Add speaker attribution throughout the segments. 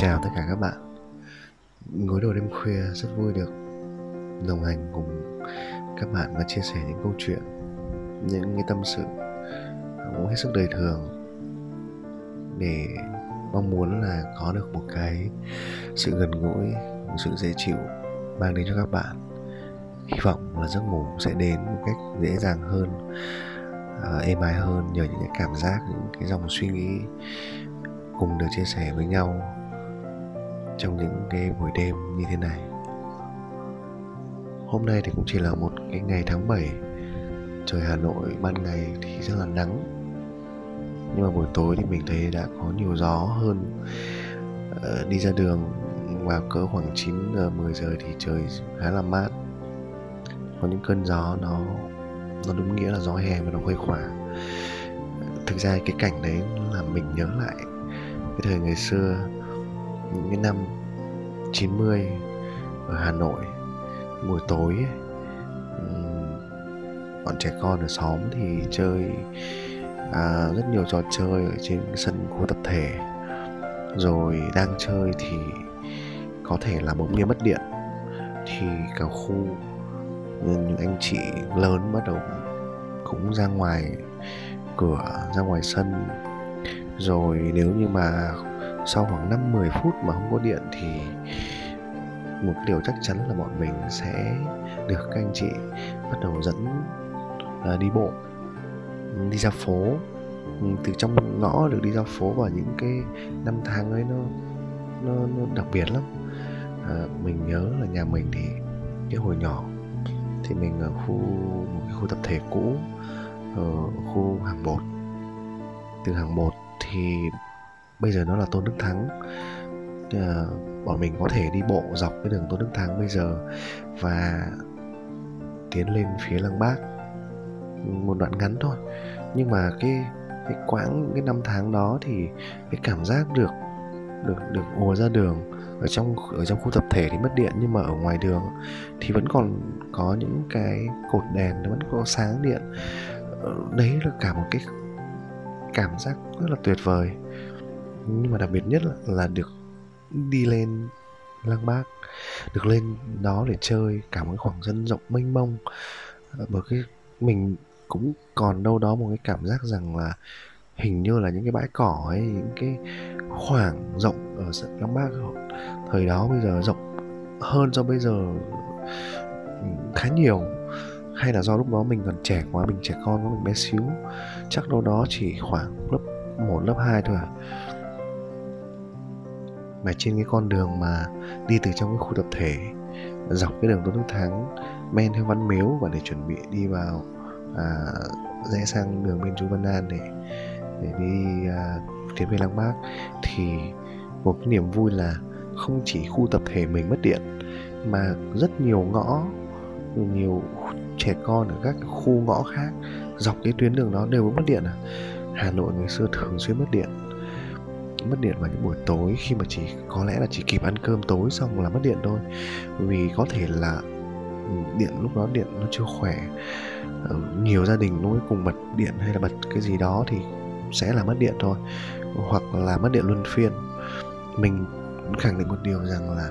Speaker 1: Chào tất cả các bạn. Gối đầu đêm khuya rất vui được đồng hành cùng các bạn và chia sẻ những câu chuyện Những cái tâm sự cũng hết sức đời thường Để mong muốn là có được một cái sự gần gũi, một sự dễ chịu mang đến cho các bạn. Hy vọng là giấc ngủ sẽ đến một cách dễ dàng hơn uh, êm ái hơn nhờ những cái cảm giác những cái dòng suy nghĩ cùng được chia sẻ với nhau trong những cái buổi đêm như thế này. Hôm nay thì cũng chỉ là một cái ngày tháng 7 trời Hà Nội ban ngày thì rất là nắng. Nhưng mà buổi tối thì mình thấy đã có nhiều gió hơn uh, đi ra đường. Vào cỡ khoảng 9 giờ 10 giờ thì trời khá là mát. Có những cơn gió nó nó đúng nghĩa là gió hè và nó khuây khỏa. Thực ra cái cảnh đấy làm mình nhớ lại cái thời ngày xưa những cái năm 90 ở Hà Nội. Buổi tối bọn trẻ con ở xóm thì chơi à, rất nhiều trò chơi ở trên sân khu tập thể. Rồi đang chơi thì có thể là bỗng nhiên mất điện. Thì cả khu những anh chị lớn bắt đầu cũng ra ngoài cửa ra ngoài sân. Rồi nếu như mà sau khoảng 5 10 phút mà không có điện thì một điều chắc chắn là bọn mình sẽ được các anh chị bắt đầu dẫn à, đi bộ đi ra phố. Ừ, từ trong ngõ được đi ra phố vào những cái năm tháng ấy nó nó, nó đặc biệt lắm. À, mình nhớ là nhà mình thì cái hồi nhỏ thì mình ở khu một cái khu tập thể cũ ở khu hàng bột. Từ hàng bột thì bây giờ nó là tôn đức thắng. À, bọn mình có thể đi bộ dọc cái đường tôn đức thắng bây giờ và tiến lên phía lăng bác. Một đoạn ngắn thôi. Nhưng mà cái cái quãng cái năm tháng đó thì cái cảm giác được được được ùa ra đường ở trong ở trong khu tập thể thì mất điện nhưng mà ở ngoài đường thì vẫn còn có những cái cột đèn nó vẫn có sáng điện. Ờ, đấy là cả một cái cảm giác rất là tuyệt vời nhưng mà đặc biệt nhất là, là được đi lên lăng bác được lên đó để chơi cả một cái khoảng sân rộng mênh mông. Ờ, bởi cái mình cũng còn đâu đó một cái cảm giác rằng là hình như là những cái bãi cỏ ấy những cái khoảng rộng ở sân lăng bác thời đó bây giờ rộng hơn so bây giờ ừ, khá nhiều. Hay là do lúc đó mình còn trẻ quá mình trẻ con quá mình bé xíu chắc đâu đó chỉ khoảng lớp 1, lớp 2 thôi à mà trên cái con đường mà đi từ trong cái khu tập thể dọc cái đường Tôn Đức Thắng men theo Văn Miếu và để chuẩn bị đi vào à, rẽ sang đường bên Chú Văn An để để đi à, tiến về Lăng Bác thì một cái niềm vui là không chỉ khu tập thể mình mất điện mà rất nhiều ngõ nhiều trẻ con ở các khu ngõ khác dọc cái tuyến đường đó đều mất điện à. Hà Nội ngày xưa thường xuyên mất điện mất điện vào những buổi tối khi mà chỉ, có lẽ là chỉ kịp ăn cơm tối xong là mất điện thôi. Vì có thể là ừ, điện lúc đó điện nó chưa khỏe. Ờ, nhiều gia đình nó cùng bật điện hay là bật cái gì đó thì sẽ là mất điện thôi. Hoặc là mất điện luân phiên. Mình khẳng định một điều rằng là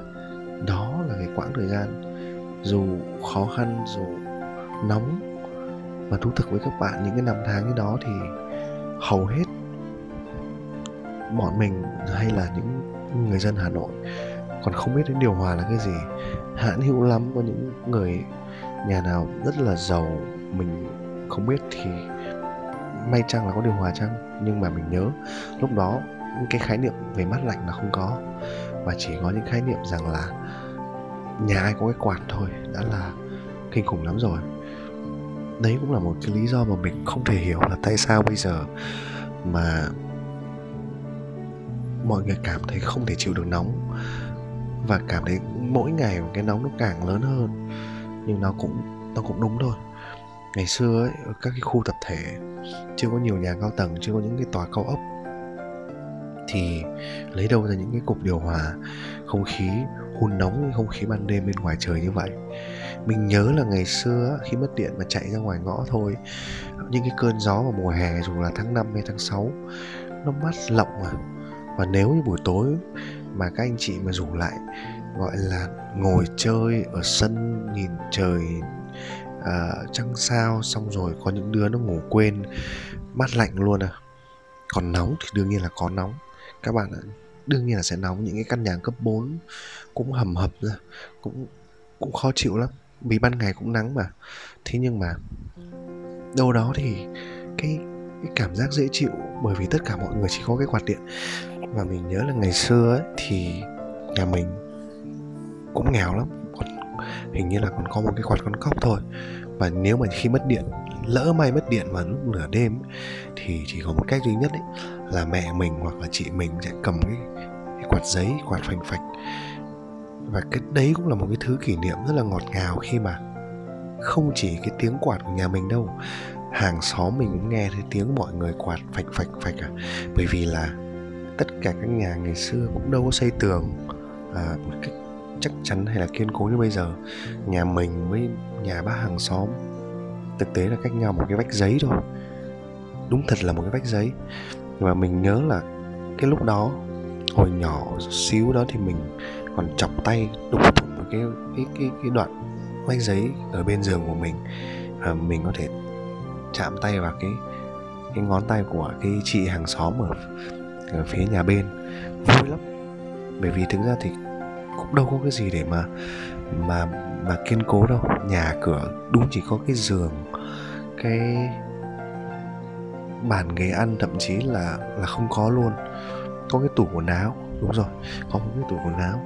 Speaker 1: đó là cái quãng thời gian dù khó khăn, dù nóng mà thú thực với các bạn, những cái năm tháng như đó thì hầu hết bọn mình hay là những người dân Hà Nội còn không biết đến điều hòa là cái gì. Hãn hữu lắm, có những người nhà nào rất là giàu mình không biết thì may chăng là có điều hòa chăng? Nhưng mà mình nhớ, lúc đó cái khái niệm về mát lạnh là không có. Và chỉ có những khái niệm rằng là nhà ai có cái quạt thôi, đã là kinh khủng lắm rồi. Đấy cũng là một cái lý do mà mình không thể hiểu là tại sao bây giờ mà mọi người cảm thấy không thể chịu được nóng. Và cảm thấy mỗi ngày cái nóng nó càng lớn hơn. Nhưng nó cũng nó cũng đúng thôi. Ngày xưa ấy, ở các cái khu tập thể, chưa có nhiều nhà cao tầng, chưa có những cái tòa cao ốc, thì lấy đâu ra những cái cục điều hòa, không khí hun nóng như không khí ban đêm bên ngoài trời như vậy. Mình nhớ là ngày xưa khi mất điện mà chạy ra ngoài ngõ thôi, những cái cơn gió vào mùa hè, dù là tháng 5 hay tháng 6 nó mát lộng mà và nếu như buổi tối mà các anh chị mà rủ lại gọi là ngồi chơi ở sân nhìn trời uh, trăng sao xong rồi có những đứa nó ngủ quên mát lạnh luôn à. Còn nóng thì đương nhiên là có nóng. Các bạn ạ đương nhiên là sẽ nóng. Những cái căn nhà cấp 4 cũng hầm hập ra cũng cũng khó chịu lắm. Vì ban ngày cũng nắng mà. Thế nhưng mà đâu đó thì cái cái cảm giác dễ chịu bởi vì tất cả mọi người chỉ có cái quạt điện và mình nhớ là ngày xưa ấy thì nhà mình cũng nghèo lắm. Còn hình như là còn có một cái quạt con cóc thôi. Và nếu mà khi mất điện lỡ may mất điện vào lúc nửa đêm thì chỉ có một cách duy nhất ấy là mẹ mình hoặc là chị mình sẽ cầm cái, cái quạt giấy quạt phành phạch. Và cái đấy cũng là một cái thứ kỷ niệm rất là ngọt ngào khi mà không chỉ cái tiếng quạt của nhà mình đâu hàng xóm mình cũng nghe thấy tiếng mọi người quạt phạch phạch phạch à. Bởi vì là tất cả các nhà ngày xưa cũng đâu có xây tường à, một cách chắc chắn hay là kiên cố như bây giờ. Nhà mình với nhà bác hàng xóm thực tế là cách nhau một cái vách giấy thôi. Đúng thật là một cái vách giấy. Và mình nhớ là cái lúc đó hồi nhỏ xíu đó thì mình còn chọc tay đục thủng cái cái cái cái đoạn vách giấy ở bên giường của mình. Và mình có thể chạm tay vào cái cái ngón tay của cái chị hàng xóm ở, ở phía nhà bên. Vui lắm. Bởi vì thực ra thì cũng đâu có cái gì để mà mà mà kiên cố đâu. Nhà cửa đúng chỉ có cái giường, cái bàn ghế ăn, thậm chí là là không có luôn. Có cái tủ quần áo, đúng rồi, có một cái tủ quần áo.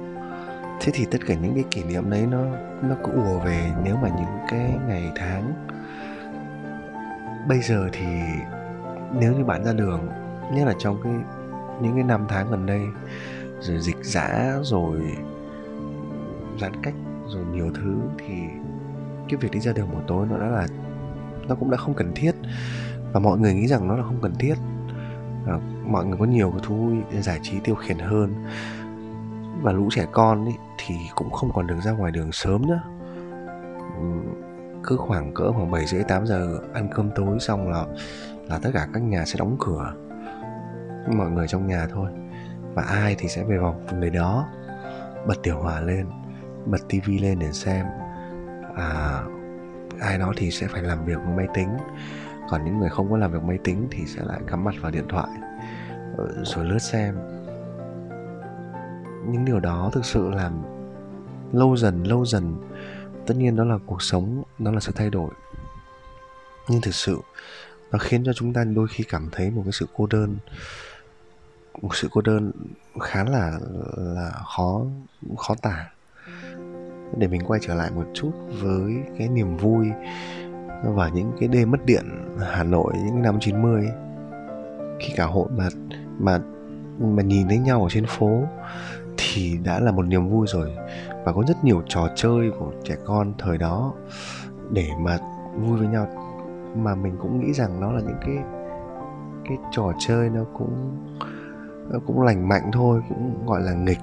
Speaker 1: Thế thì tất cả những cái kỷ niệm đấy nó nó cứ ùa về nếu mà những cái ngày tháng. Bây giờ thì nếu như bạn ra đường, nhất là trong cái những cái năm tháng gần đây rồi dịch giã rồi giãn cách rồi nhiều thứ thì cái việc đi ra đường buổi tối nó đã là nó cũng đã không cần thiết. Và mọi người nghĩ rằng nó là không cần thiết. À, mọi người có nhiều cái thú giải trí tiêu khiển hơn. Và lũ trẻ con ý, thì cũng không còn được ra ngoài đường sớm nữa. Cứ khoảng cỡ khoảng 7 rưỡi 8 giờ ăn cơm tối xong là là tất cả các nhà sẽ đóng cửa mọi người trong nhà thôi. Và ai thì sẽ về vòng người đó. Bật tiểu hòa lên bật tivi lên để xem. À, ai đó thì sẽ phải làm việc với máy tính. Còn những người không có làm việc máy tính thì sẽ lại cắm mặt vào điện thoại ờ, rồi lướt xem. Những điều đó thực sự làm lâu dần lâu dần tất nhiên đó là cuộc sống đó là sự thay đổi. Nhưng thực sự nó khiến cho chúng ta đôi khi cảm thấy một cái sự cô đơn một sự cô đơn khá là là khó khó tả để mình quay trở lại một chút với cái niềm vui và những cái đêm mất điện Hà Nội, những năm 90 ấy. khi cả hội mà mà mà nhìn thấy nhau ở trên phố thì đã là một niềm vui rồi và có rất nhiều trò chơi của trẻ con thời đó để mà vui với nhau mà mình cũng nghĩ rằng nó là những cái cái trò chơi nó cũng cũng lành mạnh thôi cũng gọi là nghịch.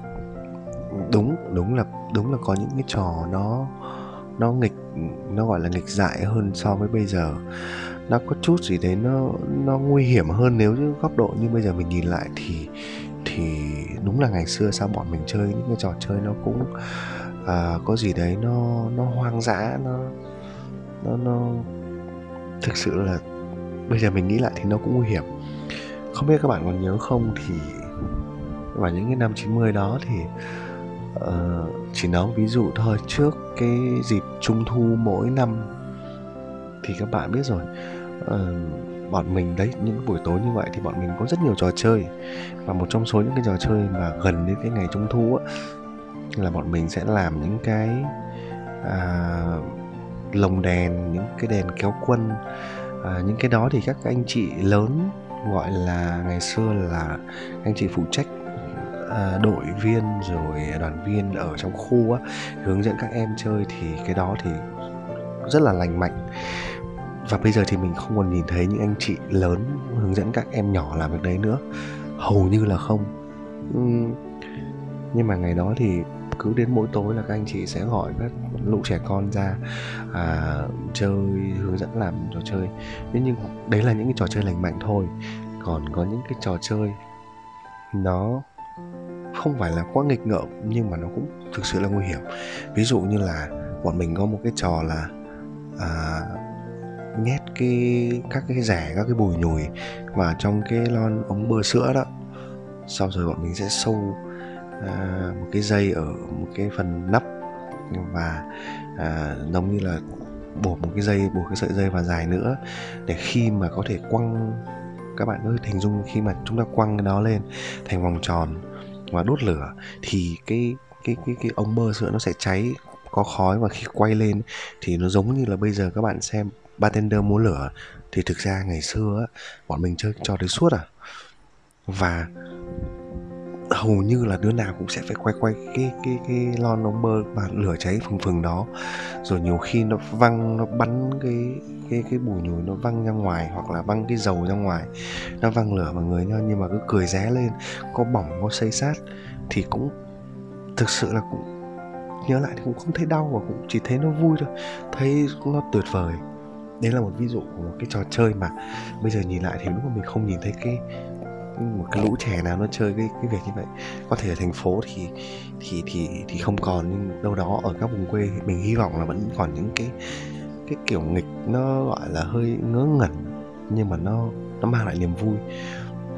Speaker 1: Đúng đúng là đúng là có những cái trò nó nó nghịch nó gọi là nghịch dại hơn so với bây giờ. Nó có chút gì đấy nó nó nguy hiểm hơn nếu như góc độ như bây giờ mình nhìn lại thì thì đúng là ngày xưa sao bọn mình chơi những cái trò chơi nó cũng à, có gì đấy nó nó hoang dã nó nó nó thực sự là bây giờ mình nghĩ lại thì nó cũng nguy hiểm không biết các bạn còn nhớ không thì vào những cái năm 90 đó thì uh, chỉ nói ví dụ thôi. Trước cái dịp trung thu mỗi năm thì các bạn biết rồi uh, bọn mình đấy những buổi tối như vậy thì bọn mình có rất nhiều trò chơi. Và một trong số những cái trò chơi mà gần đến cái ngày trung thu á là bọn mình sẽ làm những cái à, lồng đèn những cái đèn kéo quân. À, những cái đó thì các anh chị lớn gọi là ngày xưa là anh chị phụ trách ờ, đội viên rồi đoàn viên ở trong khu á, hướng dẫn các em chơi thì cái đó thì rất là lành mạnh. Và bây giờ thì mình không còn nhìn thấy những anh chị lớn hướng dẫn các em nhỏ làm việc đấy nữa. Hầu như là không. Nhưng mà ngày đó thì cứ đến mỗi tối là các anh chị sẽ gọi các lũ trẻ con ra à, chơi hướng dẫn làm trò chơi. Thế nhưng đấy là những cái trò chơi lành mạnh thôi. Còn có những cái trò chơi nó không phải là quá nghịch ngợm nhưng mà nó cũng thực sự là nguy hiểm. Ví dụ như là bọn mình có một cái trò là à, nhét cái các cái rẻ các cái bùi nhùi vào trong cái lon ống bơ sữa đó. Sau rồi bọn mình sẽ sâu à, một cái dây ở một cái phần nắp. Và à, giống như là buộc một cái dây buộc cái sợi dây vào dài nữa để khi mà có thể quăng các bạn có thể hình dung khi mà chúng ta quăng cái đó lên thành vòng tròn và đốt lửa thì cái cái cái cái ống bơ sữa nó sẽ cháy có khói và khi quay lên thì nó giống như là bây giờ các bạn xem bartender múa lửa. Thì thực ra ngày xưa bọn mình chơi trò đấy suốt à. Và hầu như là đứa nào cũng sẽ phải quay quay cái cái cái lon ống bơ và lửa cháy phừng phừng đó. Rồi nhiều khi nó văng, nó bắn cái cái cái bùi nhùi nó văng ra ngoài hoặc là văng cái dầu ra ngoài. Nó văng lửa vào người nhau nhưng mà cứ cười ré lên, có bỏng, có xây sát thì cũng thực sự là cũng nhớ lại thì cũng không thấy đau và cũng chỉ thấy nó vui thôi, thấy nó tuyệt vời. Đấy là một ví dụ của một cái trò chơi mà bây giờ nhìn lại thì lúc mà mình không nhìn thấy cái một cái lũ trẻ nào nó chơi cái cái việc như vậy. Có thể ở thành phố thì thì thì thì không còn, nhưng đâu đó ở các vùng quê thì mình hy vọng là vẫn còn những cái cái kiểu nghịch nó gọi là hơi ngớ ngẩn, nhưng mà nó nó mang lại niềm vui.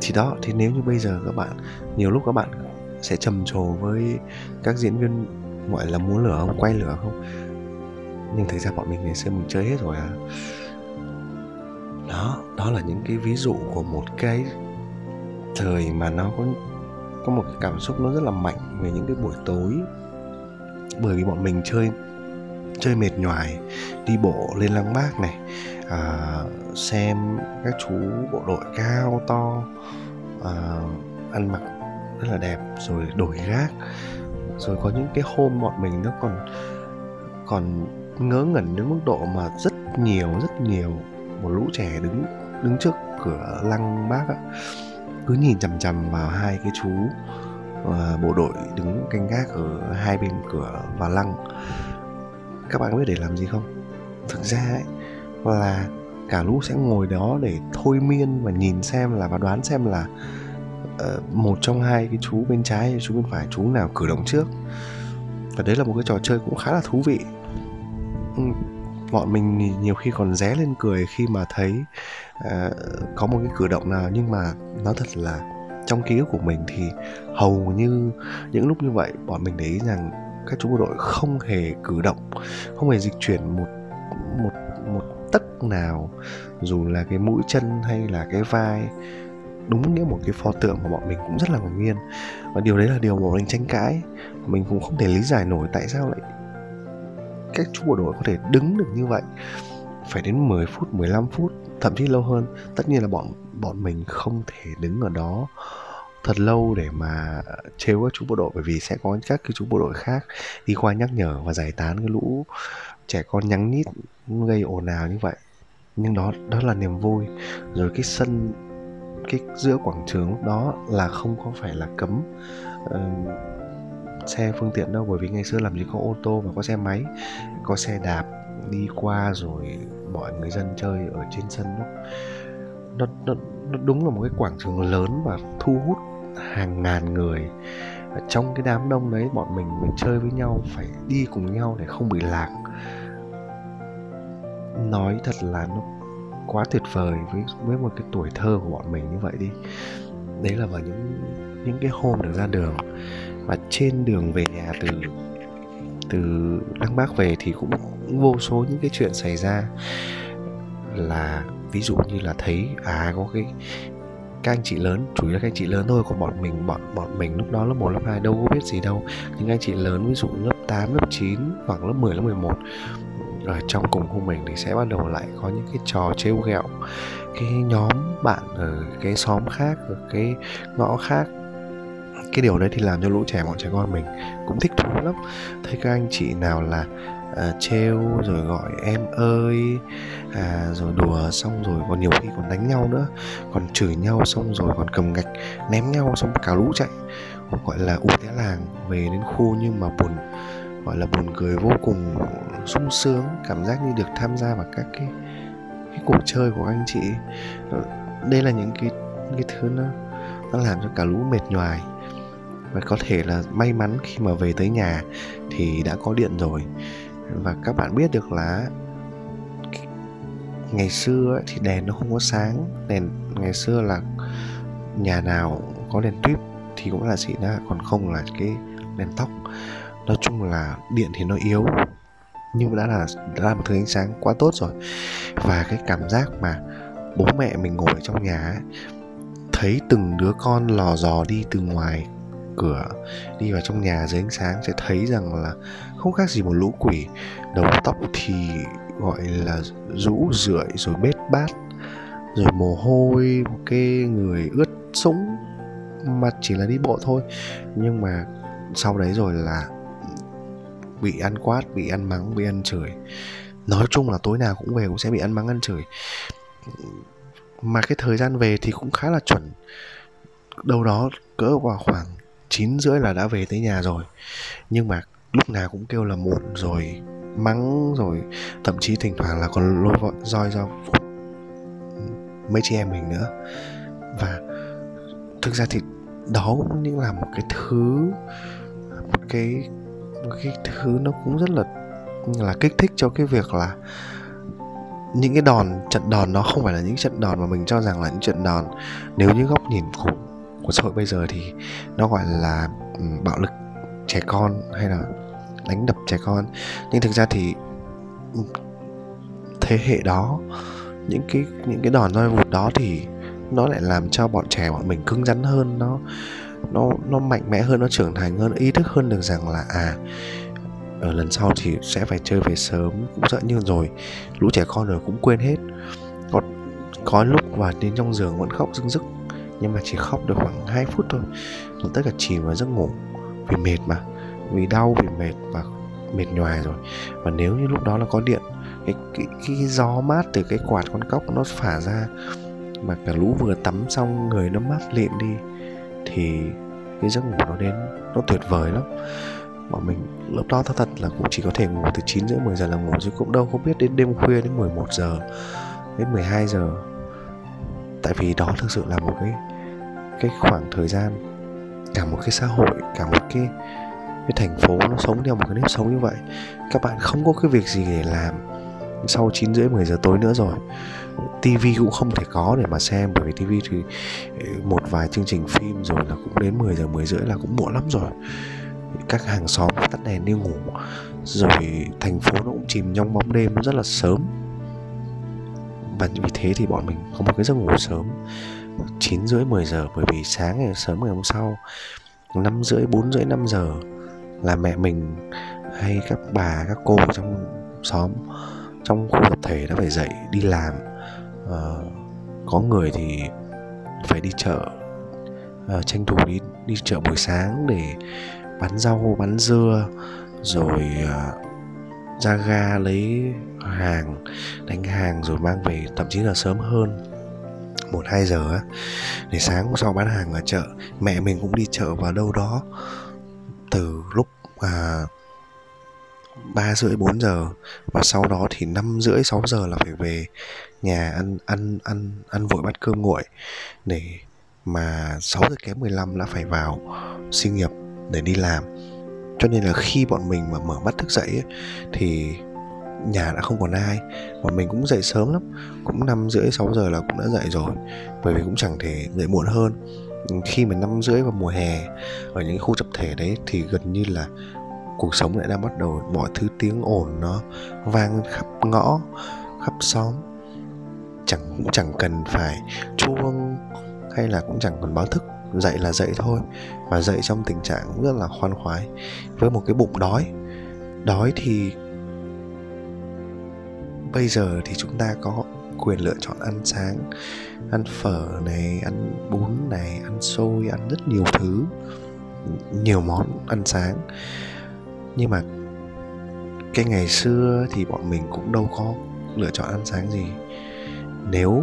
Speaker 1: Thì đó, thì nếu như bây giờ các bạn, nhiều lúc các bạn sẽ trầm trồ với các diễn viên gọi là múa lửa không, quay lửa không? Nhưng thực ra bọn mình ngày xưa mình chơi hết rồi à. Đó đó là những cái ví dụ của một cái thời mà nó có có một cái cảm xúc nó rất là mạnh về những cái buổi tối. Bởi vì bọn mình chơi chơi mệt nhoài đi bộ lên lăng bác này à, xem các chú bộ đội cao to à, ăn mặc rất là đẹp rồi đổi gác. Rồi có những cái hôm bọn mình nó còn còn ngớ ngẩn đến mức độ mà rất nhiều rất nhiều một lũ trẻ đứng đứng trước cửa lăng bác ạ cứ nhìn chằm chằm vào hai cái chú uh, bộ đội đứng canh gác ở hai bên cửa và lăng. Các bạn biết để làm gì không? Thực ra ấy là cả lũ sẽ ngồi đó để thôi miên và nhìn xem là và đoán xem là uh, một trong hai cái chú bên trái hay chú bên phải chú nào cử động trước. Và đấy là một cái trò chơi cũng khá là thú vị. Uhm bọn mình nhiều khi còn ré lên cười khi mà thấy uh, có một cái cử động nào. Nhưng mà nó thật là trong ký ức của mình thì hầu như những lúc như vậy bọn mình để ý rằng các chú bộ đội không hề cử động không hề dịch chuyển một một một tấc nào. Dù là cái mũi chân hay là cái vai đúng nghĩa một cái pho tượng mà bọn mình cũng rất là ngạc nhiên. Và điều đấy là điều mà bọn mình tranh cãi. Mình cũng không thể lý giải nổi tại sao lại các chú bộ đội có thể đứng được như vậy. Phải đến 10 phút 15 phút thậm chí lâu hơn. Tất nhiên là bọn bọn mình không thể đứng ở đó thật lâu để mà trêu các chú bộ đội bởi vì sẽ có các cái chú bộ đội khác đi qua nhắc nhở và giải tán cái lũ trẻ con nhắn nhít gây ồn ào như vậy. Nhưng đó đó là niềm vui. Rồi cái sân cái giữa quảng trường lúc đó là không có phải là cấm. Uh, xe phương tiện đâu bởi vì ngày xưa làm gì có ô tô và có xe máy có xe đạp đi qua rồi mọi người dân chơi ở trên sân nó nó, nó, nó đúng là một cái quảng trường lớn và thu hút hàng ngàn người. Trong cái đám đông đấy bọn mình mình chơi với nhau phải đi cùng nhau để không bị lạc. Nói thật là nó quá tuyệt vời với với một cái tuổi thơ của bọn mình như vậy đi. Đấy là vào những những cái hôm được ra đường và trên đường về nhà từ từ đăng bác về thì cũng vô số những cái chuyện xảy ra. Là ví dụ như là thấy à có cái các anh chị lớn chủ yếu là các anh chị lớn thôi còn bọn mình bọn bọn mình lúc đó lớp 1, lớp 2 đâu có biết gì đâu. Những anh chị lớn ví dụ lớp 8, lớp 9 hoặc lớp 10, lớp 11 ở à, trong cùng khu mình thì sẽ bắt đầu lại có những cái trò trêu ghẹo. Cái nhóm bạn ở cái xóm khác ở cái ngõ khác cái điều đấy thì làm cho lũ trẻ bọn trẻ con mình cũng thích thú lắm. Thấy các anh chị nào là à, trêu rồi gọi em ơi à, rồi đùa xong rồi còn nhiều khi còn đánh nhau nữa còn chửi nhau xong rồi còn cầm gạch ném nhau xong cả lũ chạy. Gọi là ủ té làng về đến khu nhưng mà buồn gọi là buồn cười vô cùng sung sướng cảm giác như được tham gia vào các cái cái cuộc chơi của anh chị. Ờ, đây là những cái cái thứ nó nó làm cho cả lũ mệt nhoài và có thể là may mắn khi mà về tới nhà thì đã có điện rồi. Và các bạn biết được là ngày xưa thì đèn nó không có sáng. Đèn ngày xưa là nhà nào có đèn tuyếp thì cũng là xịn đó còn không là cái đèn tóc. Nói chung là điện thì nó yếu nhưng đã là đã là một thứ ánh sáng quá tốt rồi. Và cái cảm giác mà bố mẹ mình ngồi trong nhà ấy, thấy từng đứa con lò dò đi từ ngoài cửa, đi vào trong nhà dưới ánh sáng sẽ thấy rằng là không khác gì một lũ quỷ. Đầu tóc thì gọi là rũ rượi, rồi bết bát, rồi mồ hôi, một cái người ướt sũng. Mà chỉ là đi bộ thôi. Nhưng mà sau đấy rồi là bị ăn quát, bị ăn mắng, bị ăn chửi. Nói chung là tối nào cũng về cũng sẽ bị ăn mắng, ăn chửi. Mà cái thời gian về thì cũng khá là chuẩn. Đâu đó cỡ vào khoảng 9 rưỡi là đã về tới nhà rồi. Nhưng mà lúc nào cũng kêu là muộn rồi, mắng rồi, thậm chí thỉnh thoảng là còn lôi vợ roi ra mấy chị em mình nữa. Và thực ra thì đó cũng là một cái thứ, một cái một cái thứ nó cũng rất là là kích thích cho cái việc là những cái đòn, trận đòn nó không phải là những trận đòn mà mình cho rằng là những trận đòn. Nếu như góc nhìn của của xã hội bây giờ thì nó gọi là ừ, bạo lực trẻ con hay là đánh đập trẻ con. Nhưng thực ra thì ừ, thế hệ đó, những cái những cái đòn roi vụt đó thì nó lại làm cho bọn trẻ bọn mình cứng rắn hơn, nó nó nó mạnh mẽ hơn, nó trưởng thành hơn, ý thức hơn được rằng là à ở lần sau thì sẽ phải chơi về sớm, cũng sợ như rồi, lũ trẻ con rồi cũng quên hết. Có có lúc và đến trong giường vẫn khóc rưng rức nhưng mà chỉ khóc được khoảng 2 phút thôi. Rồi tất cả chìm vào giấc ngủ vì mệt mà vì đau vì mệt và mệt nhoài rồi. Và nếu như lúc đó là có điện cái, cái, cái, cái gió mát từ cái quạt con cóc nó phả ra mà cả lũ vừa tắm xong người nó mát lịm đi thì cái giấc ngủ nó đến nó tuyệt vời lắm. Bọn mình lúc đó thật thật là cũng chỉ có thể ngủ từ 9 rưỡi 10 giờ là ngủ chứ cũng đâu có biết đến đêm khuya đến 11 giờ đến 12 giờ. Tại vì đó thực sự là một cái cái khoảng thời gian, cả một cái xã hội, cả một cái cái thành phố nó sống theo một cái nếp sống như vậy, các bạn không có cái việc gì để làm sau 9 rưỡi 10 giờ tối nữa rồi. TV cũng không thể có để mà xem, bởi vì TV thì ừ, một vài chương trình phim rồi là cũng đến 10 giờ 10 rưỡi là cũng muộn lắm rồi. Các hàng xóm tắt đèn đi ngủ, rồi thành phố nó cũng chìm trong bóng đêm rất là sớm. Và vì thế thì bọn mình có một cái giấc ngủ sớm. 9 rưỡi 10 giờ bởi vì sáng ngày sớm ngày hôm sau 5 rưỡi 4 rưỡi 5 giờ là mẹ mình hay các bà các cô ở trong xóm trong khu tập thể đã phải dậy đi làm. À, có người thì phải đi chợ à, tranh thủ đi đi chợ buổi sáng để bán rau bán dưa rồi à, ra ga lấy hàng đánh hàng rồi mang về thậm chí là sớm hơn một hai giờ á để sáng hôm sau bán hàng ở chợ mẹ mình cũng đi chợ vào đâu đó từ lúc à, ba rưỡi bốn giờ và sau đó thì năm rưỡi sáu giờ là phải về nhà ăn ăn ăn ăn vội bát cơm nguội để mà 6 giờ kém 15 đã phải vào sinh nghiệp để đi làm. Cho nên là khi bọn mình mà mở mắt thức dậy ấy, thì nhà đã không còn ai và mình cũng dậy sớm lắm. Cũng năm rưỡi, sáu giờ là cũng đã dậy rồi. Bởi vì cũng chẳng thể dậy muộn hơn. Khi mà năm rưỡi vào mùa hè, ở những khu tập thể đấy thì gần như là cuộc sống lại đang bắt đầu, mọi thứ tiếng ồn nó vang khắp ngõ, khắp xóm. Chẳng, cũng chẳng cần phải chuông hay là cũng chẳng cần báo thức. Dậy là dậy thôi. Và dậy trong tình trạng cũng rất là khoan khoái, với một cái bụng đói. Đói thì bây giờ thì chúng ta có quyền lựa chọn ăn sáng, ăn phở này, ăn bún này, ăn xôi, ăn rất nhiều thứ, nhiều món ăn sáng. Nhưng mà cái ngày xưa thì bọn mình cũng đâu có lựa chọn ăn sáng gì. Nếu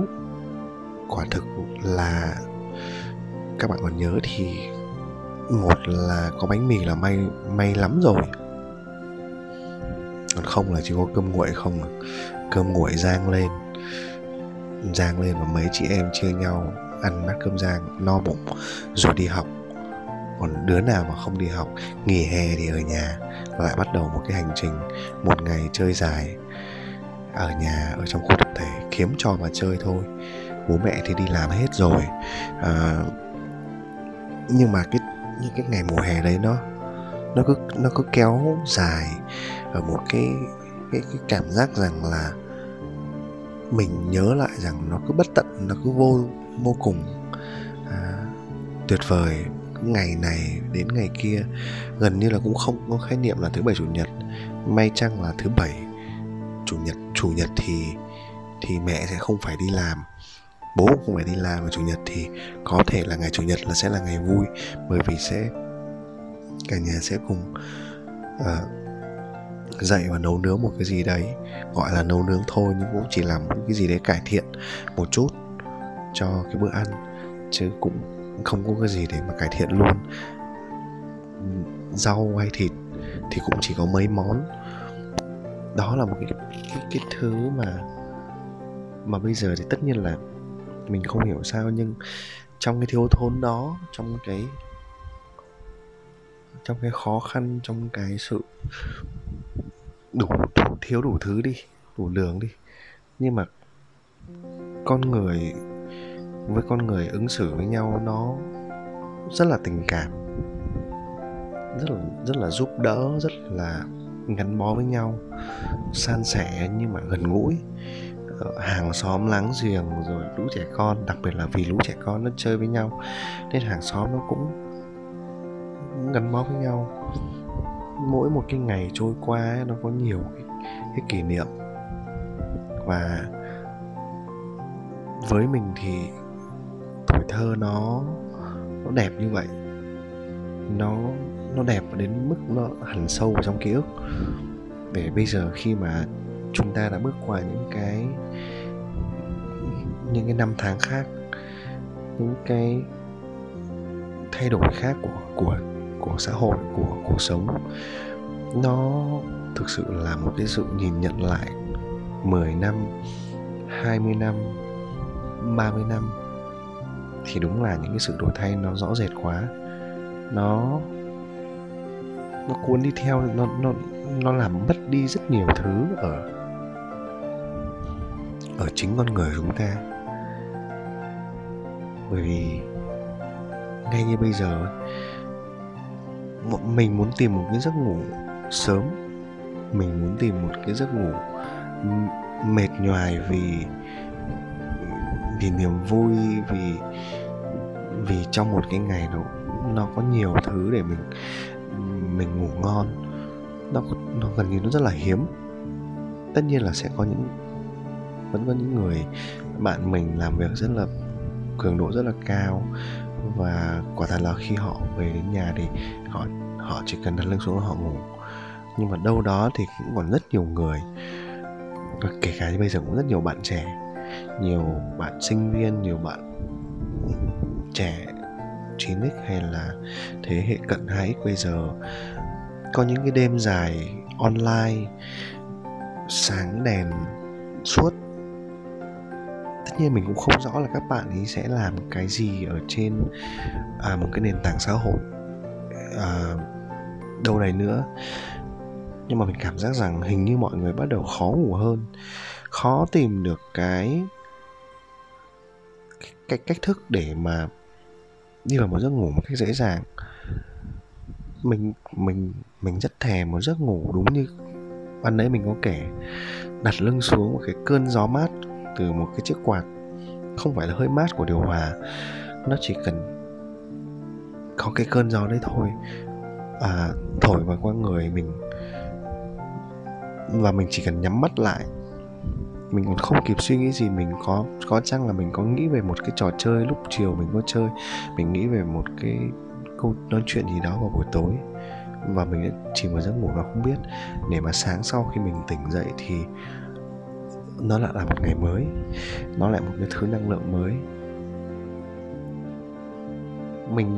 Speaker 1: quả thực là các bạn còn nhớ thì một là có bánh mì là may may lắm rồi. Còn không là chỉ có cơm nguội không à cơm nguội rang lên. Rang lên và mấy chị em chia nhau ăn bát cơm rang no bụng rồi đi học. Còn đứa nào mà không đi học nghỉ hè thì ở nhà lại bắt đầu một cái hành trình một ngày chơi dài. Ở nhà ở trong khu tập thể kiếm trò mà chơi thôi. Bố mẹ thì đi làm hết rồi. À, nhưng mà cái những cái ngày mùa hè đấy nó nó cứ nó cứ kéo dài ở một cái cái, cái cảm giác rằng là mình nhớ lại rằng nó cứ bất tận nó cứ vô vô cùng à, tuyệt vời. Ngày này đến ngày kia gần như là cũng không có khái niệm là thứ bảy chủ nhật. May chăng là thứ bảy chủ nhật chủ nhật thì thì mẹ sẽ không phải đi làm bố cũng không phải đi làm và chủ nhật thì có thể là ngày chủ nhật là sẽ là ngày vui bởi vì sẽ cả nhà sẽ cùng uh, dậy và nấu nướng một cái gì đấy gọi là nấu nướng thôi nhưng cũng chỉ làm cái gì đấy cải thiện một chút cho cái bữa ăn chứ cũng không có cái gì để mà cải thiện luôn. Rau hay thịt thì cũng chỉ có mấy món. Đó là một cái cái, cái thứ mà mà bây giờ thì tất nhiên là mình không hiểu sao nhưng trong cái thiếu thốn đó trong cái trong cái khó khăn trong cái sự đủ, đủ thiếu đủ thứ đi đủ đường đi. Nhưng mà con người với con người ứng xử với nhau nó rất là tình cảm rất là rất là giúp đỡ rất là gắn bó với nhau san sẻ nhưng mà gần gũi. Ờ, hàng xóm láng giềng rồi lũ trẻ con đặc biệt là vì lũ trẻ con nó chơi với nhau nên hàng xóm nó cũng gắn bó với nhau mỗi một cái ngày trôi qua nó có nhiều cái, cái kỷ niệm. Và với mình thì tuổi thơ nó nó đẹp như vậy. Nó nó đẹp đến mức nó hẳn sâu vào trong ký ức. Để bây giờ khi mà chúng ta đã bước qua những cái những cái năm tháng khác những cái thay đổi khác của của của xã hội, của cuộc sống. Nó thực sự là một cái sự nhìn nhận lại 10 năm 20 năm 30 năm thì đúng là những cái sự đổi thay nó rõ rệt quá. Nó nó cuốn đi theo, nó nó nó làm mất đi rất nhiều thứ ở ở chính con người chúng ta. Bởi vì, ngay như bây giờ mình muốn tìm một cái giấc ngủ sớm. Mình muốn tìm một cái giấc ngủ mệt nhoài vì vì niềm vui, vì vì trong một cái ngày nó nó có nhiều thứ để mình mình ngủ ngon. Nó nó gần như nó rất là hiếm. Tất nhiên là sẽ có những, vẫn có những người bạn mình làm việc rất là, cường độ rất là cao và quả thật là khi họ về đến nhà thì họ họ chỉ cần đặt lưng xuống là họ ngủ. Nhưng mà đâu đó thì cũng còn rất nhiều người. Và kể cả bây giờ cũng rất nhiều bạn trẻ, nhiều bạn sinh viên, nhiều bạn trẻ 9x hay là thế hệ cận 2x bây giờ, có những cái đêm dài online, sáng đèn suốt tất nhiên mình cũng không rõ là các bạn ấy sẽ làm cái gì ở trên à, một cái nền tảng xã hội à, đâu này nữa. Nhưng mà mình cảm giác rằng hình như mọi người bắt đầu khó ngủ hơn khó tìm được cái cái cách thức để mà đi vào một giấc ngủ một cách dễ dàng. Mình mình mình rất thèm một giấc ngủ đúng như ban nãy mình có kể đặt lưng xuống một cái cơn gió mát từ một cái chiếc quạt không phải là hơi mát của điều hòa. Nó chỉ cần có cái cơn gió đấy thôi. À, thổi vào qua người mình. Và mình chỉ cần nhắm mắt lại. Mình còn không kịp suy nghĩ gì mình có có chăng là mình có nghĩ về một cái trò chơi lúc chiều mình có chơi mình nghĩ về một cái câu nói chuyện gì đó vào buổi tối. Và mình chỉ vào giấc ngủ mà không biết. Để mà sáng sau khi mình tỉnh dậy thì nó lại là một ngày mới. Nó lại một cái thứ năng lượng mới. Mình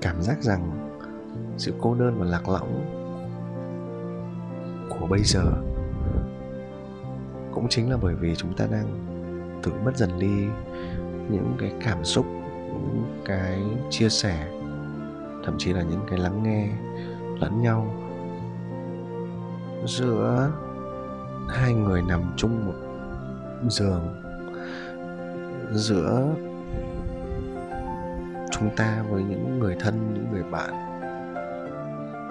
Speaker 1: cảm giác rằng sự cô đơn và lạc lõng của bây giờ cũng chính là bởi vì chúng ta đang tự mất dần đi những cái cảm xúc, những cái chia sẻ, thậm chí là những cái lắng nghe lẫn nhau. Giữa hai người nằm chung một giường giữa chúng ta với những người thân những người bạn.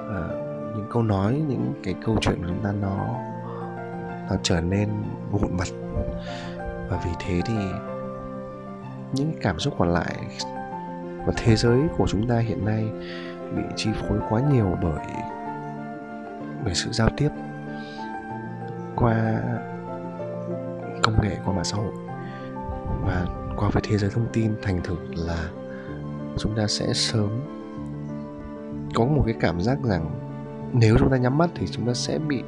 Speaker 1: À, những câu nói những cái câu chuyện của chúng ta nó nó trở nên vụn vặt. Và vì thế thì những cảm xúc còn lại và thế giới của chúng ta hiện nay bị chi phối quá nhiều bởi bởi sự giao tiếp qua công nghệ qua mạng xã hội. Và qua về thế giới thông tin thành thử là chúng ta sẽ sớm có một cái cảm giác rằng nếu chúng ta nhắm mắt thì chúng ta sẽ bị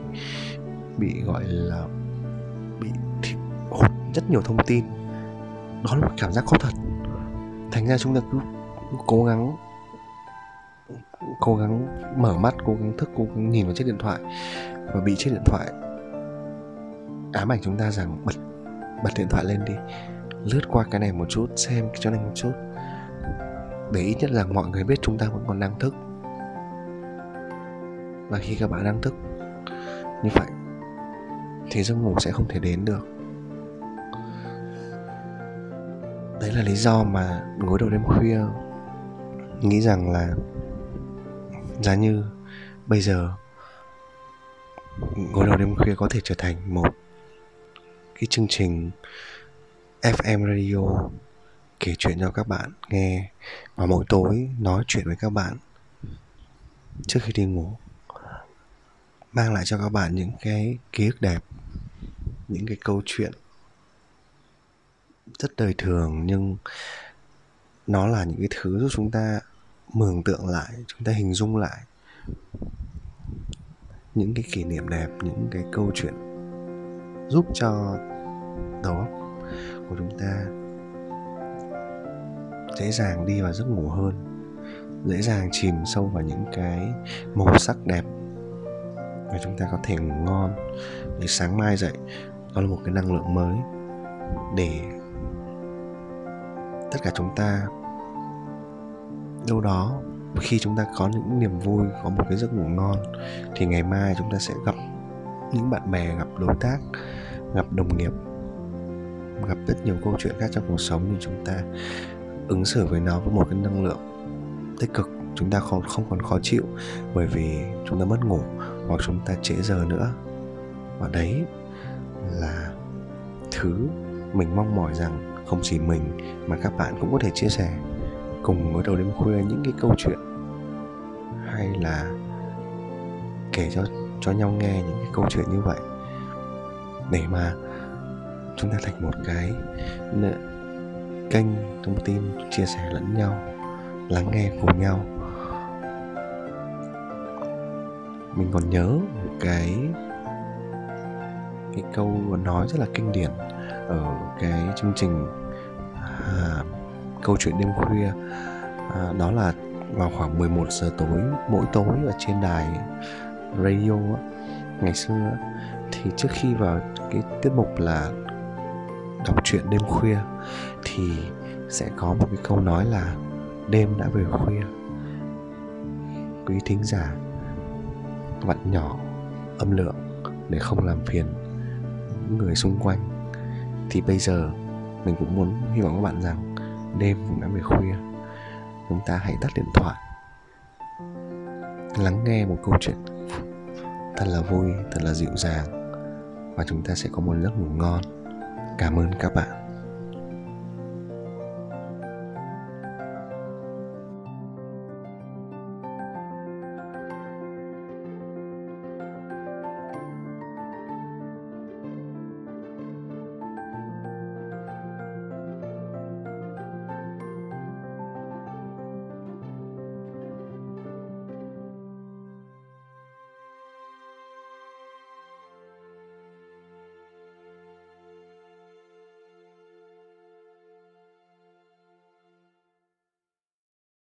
Speaker 1: bị gọi là bị hụt rất nhiều thông tin. Đó là một cảm giác khó thật. Thành ra chúng ta cứ cố gắng cố gắng mở mắt, cố gắng thức, cố gắng nhìn vào chiếc điện thoại và bị chiếc điện thoại ám ảnh chúng ta rằng bật bật điện thoại lên đi. Lướt qua cái này một chút, xem cái chỗ này một chút. Để ít nhất là mọi người biết chúng ta vẫn còn đang thức. Và khi các bạn đang thức, như vậy, thì giấc ngủ sẽ không thể đến được. Đấy là lý do mà gối đầu đêm khuya nghĩ rằng là giá như bây giờ, gối đầu đêm khuya có thể trở thành một cái chương trình FM radio kể chuyện cho các bạn nghe. Và mỗi tối nói chuyện với các bạn trước khi đi ngủ. Mang lại cho các bạn những cái ký ức đẹp, những cái câu chuyện rất đời thường, nhưng nó là những cái thứ giúp chúng ta mường tượng lại, chúng ta hình dung lại những cái kỷ niệm đẹp, những cái câu chuyện giúp cho đầu óc của chúng ta dễ dàng đi vào giấc ngủ hơn, dễ dàng chìm sâu vào những cái màu sắc đẹp và chúng ta có thể ngủ ngon để sáng mai dậy. Đó là một cái năng lượng mới để tất cả chúng ta đâu đó khi chúng ta có những niềm vui, có một cái giấc ngủ ngon thì ngày mai chúng ta sẽ gặp những bạn bè, gặp đối tác, gặp đồng nghiệp gặp rất nhiều câu chuyện khác trong cuộc sống nhưng chúng ta ứng xử với nó với một cái năng lượng tích cực, chúng ta không không còn khó chịu bởi vì chúng ta mất ngủ hoặc chúng ta trễ giờ nữa. Và đấy là thứ mình mong mỏi rằng không chỉ mình mà các bạn cũng có thể chia sẻ cùng với đầu đêm khuya những cái câu chuyện hay là kể cho cho nhau nghe những cái câu chuyện như vậy. Để mà chúng ta thành một cái kênh thông tin chia sẻ lẫn nhau lắng nghe cùng nhau. Mình còn nhớ một cái cái câu nói rất là kinh điển ở cái chương trình à, câu chuyện đêm khuya. À, đó là vào khoảng 11 giờ tối mỗi tối ở trên đài radio ngày xưa thì trước khi vào cái tiết mục là đọc truyện đêm khuya thì sẽ có một cái câu nói là đêm đã về khuya. Quý thính giả vặn nhỏ, âm lượng để không làm phiền những người xung quanh. Thì bây giờ mình cũng muốn hy vọng các bạn rằng đêm cũng đã về khuya. Chúng ta hãy tắt điện thoại, lắng nghe một câu chuyện thật là vui, thật là dịu dàng và chúng ta sẽ có một giấc ngủ ngon cảm ơn các bạn.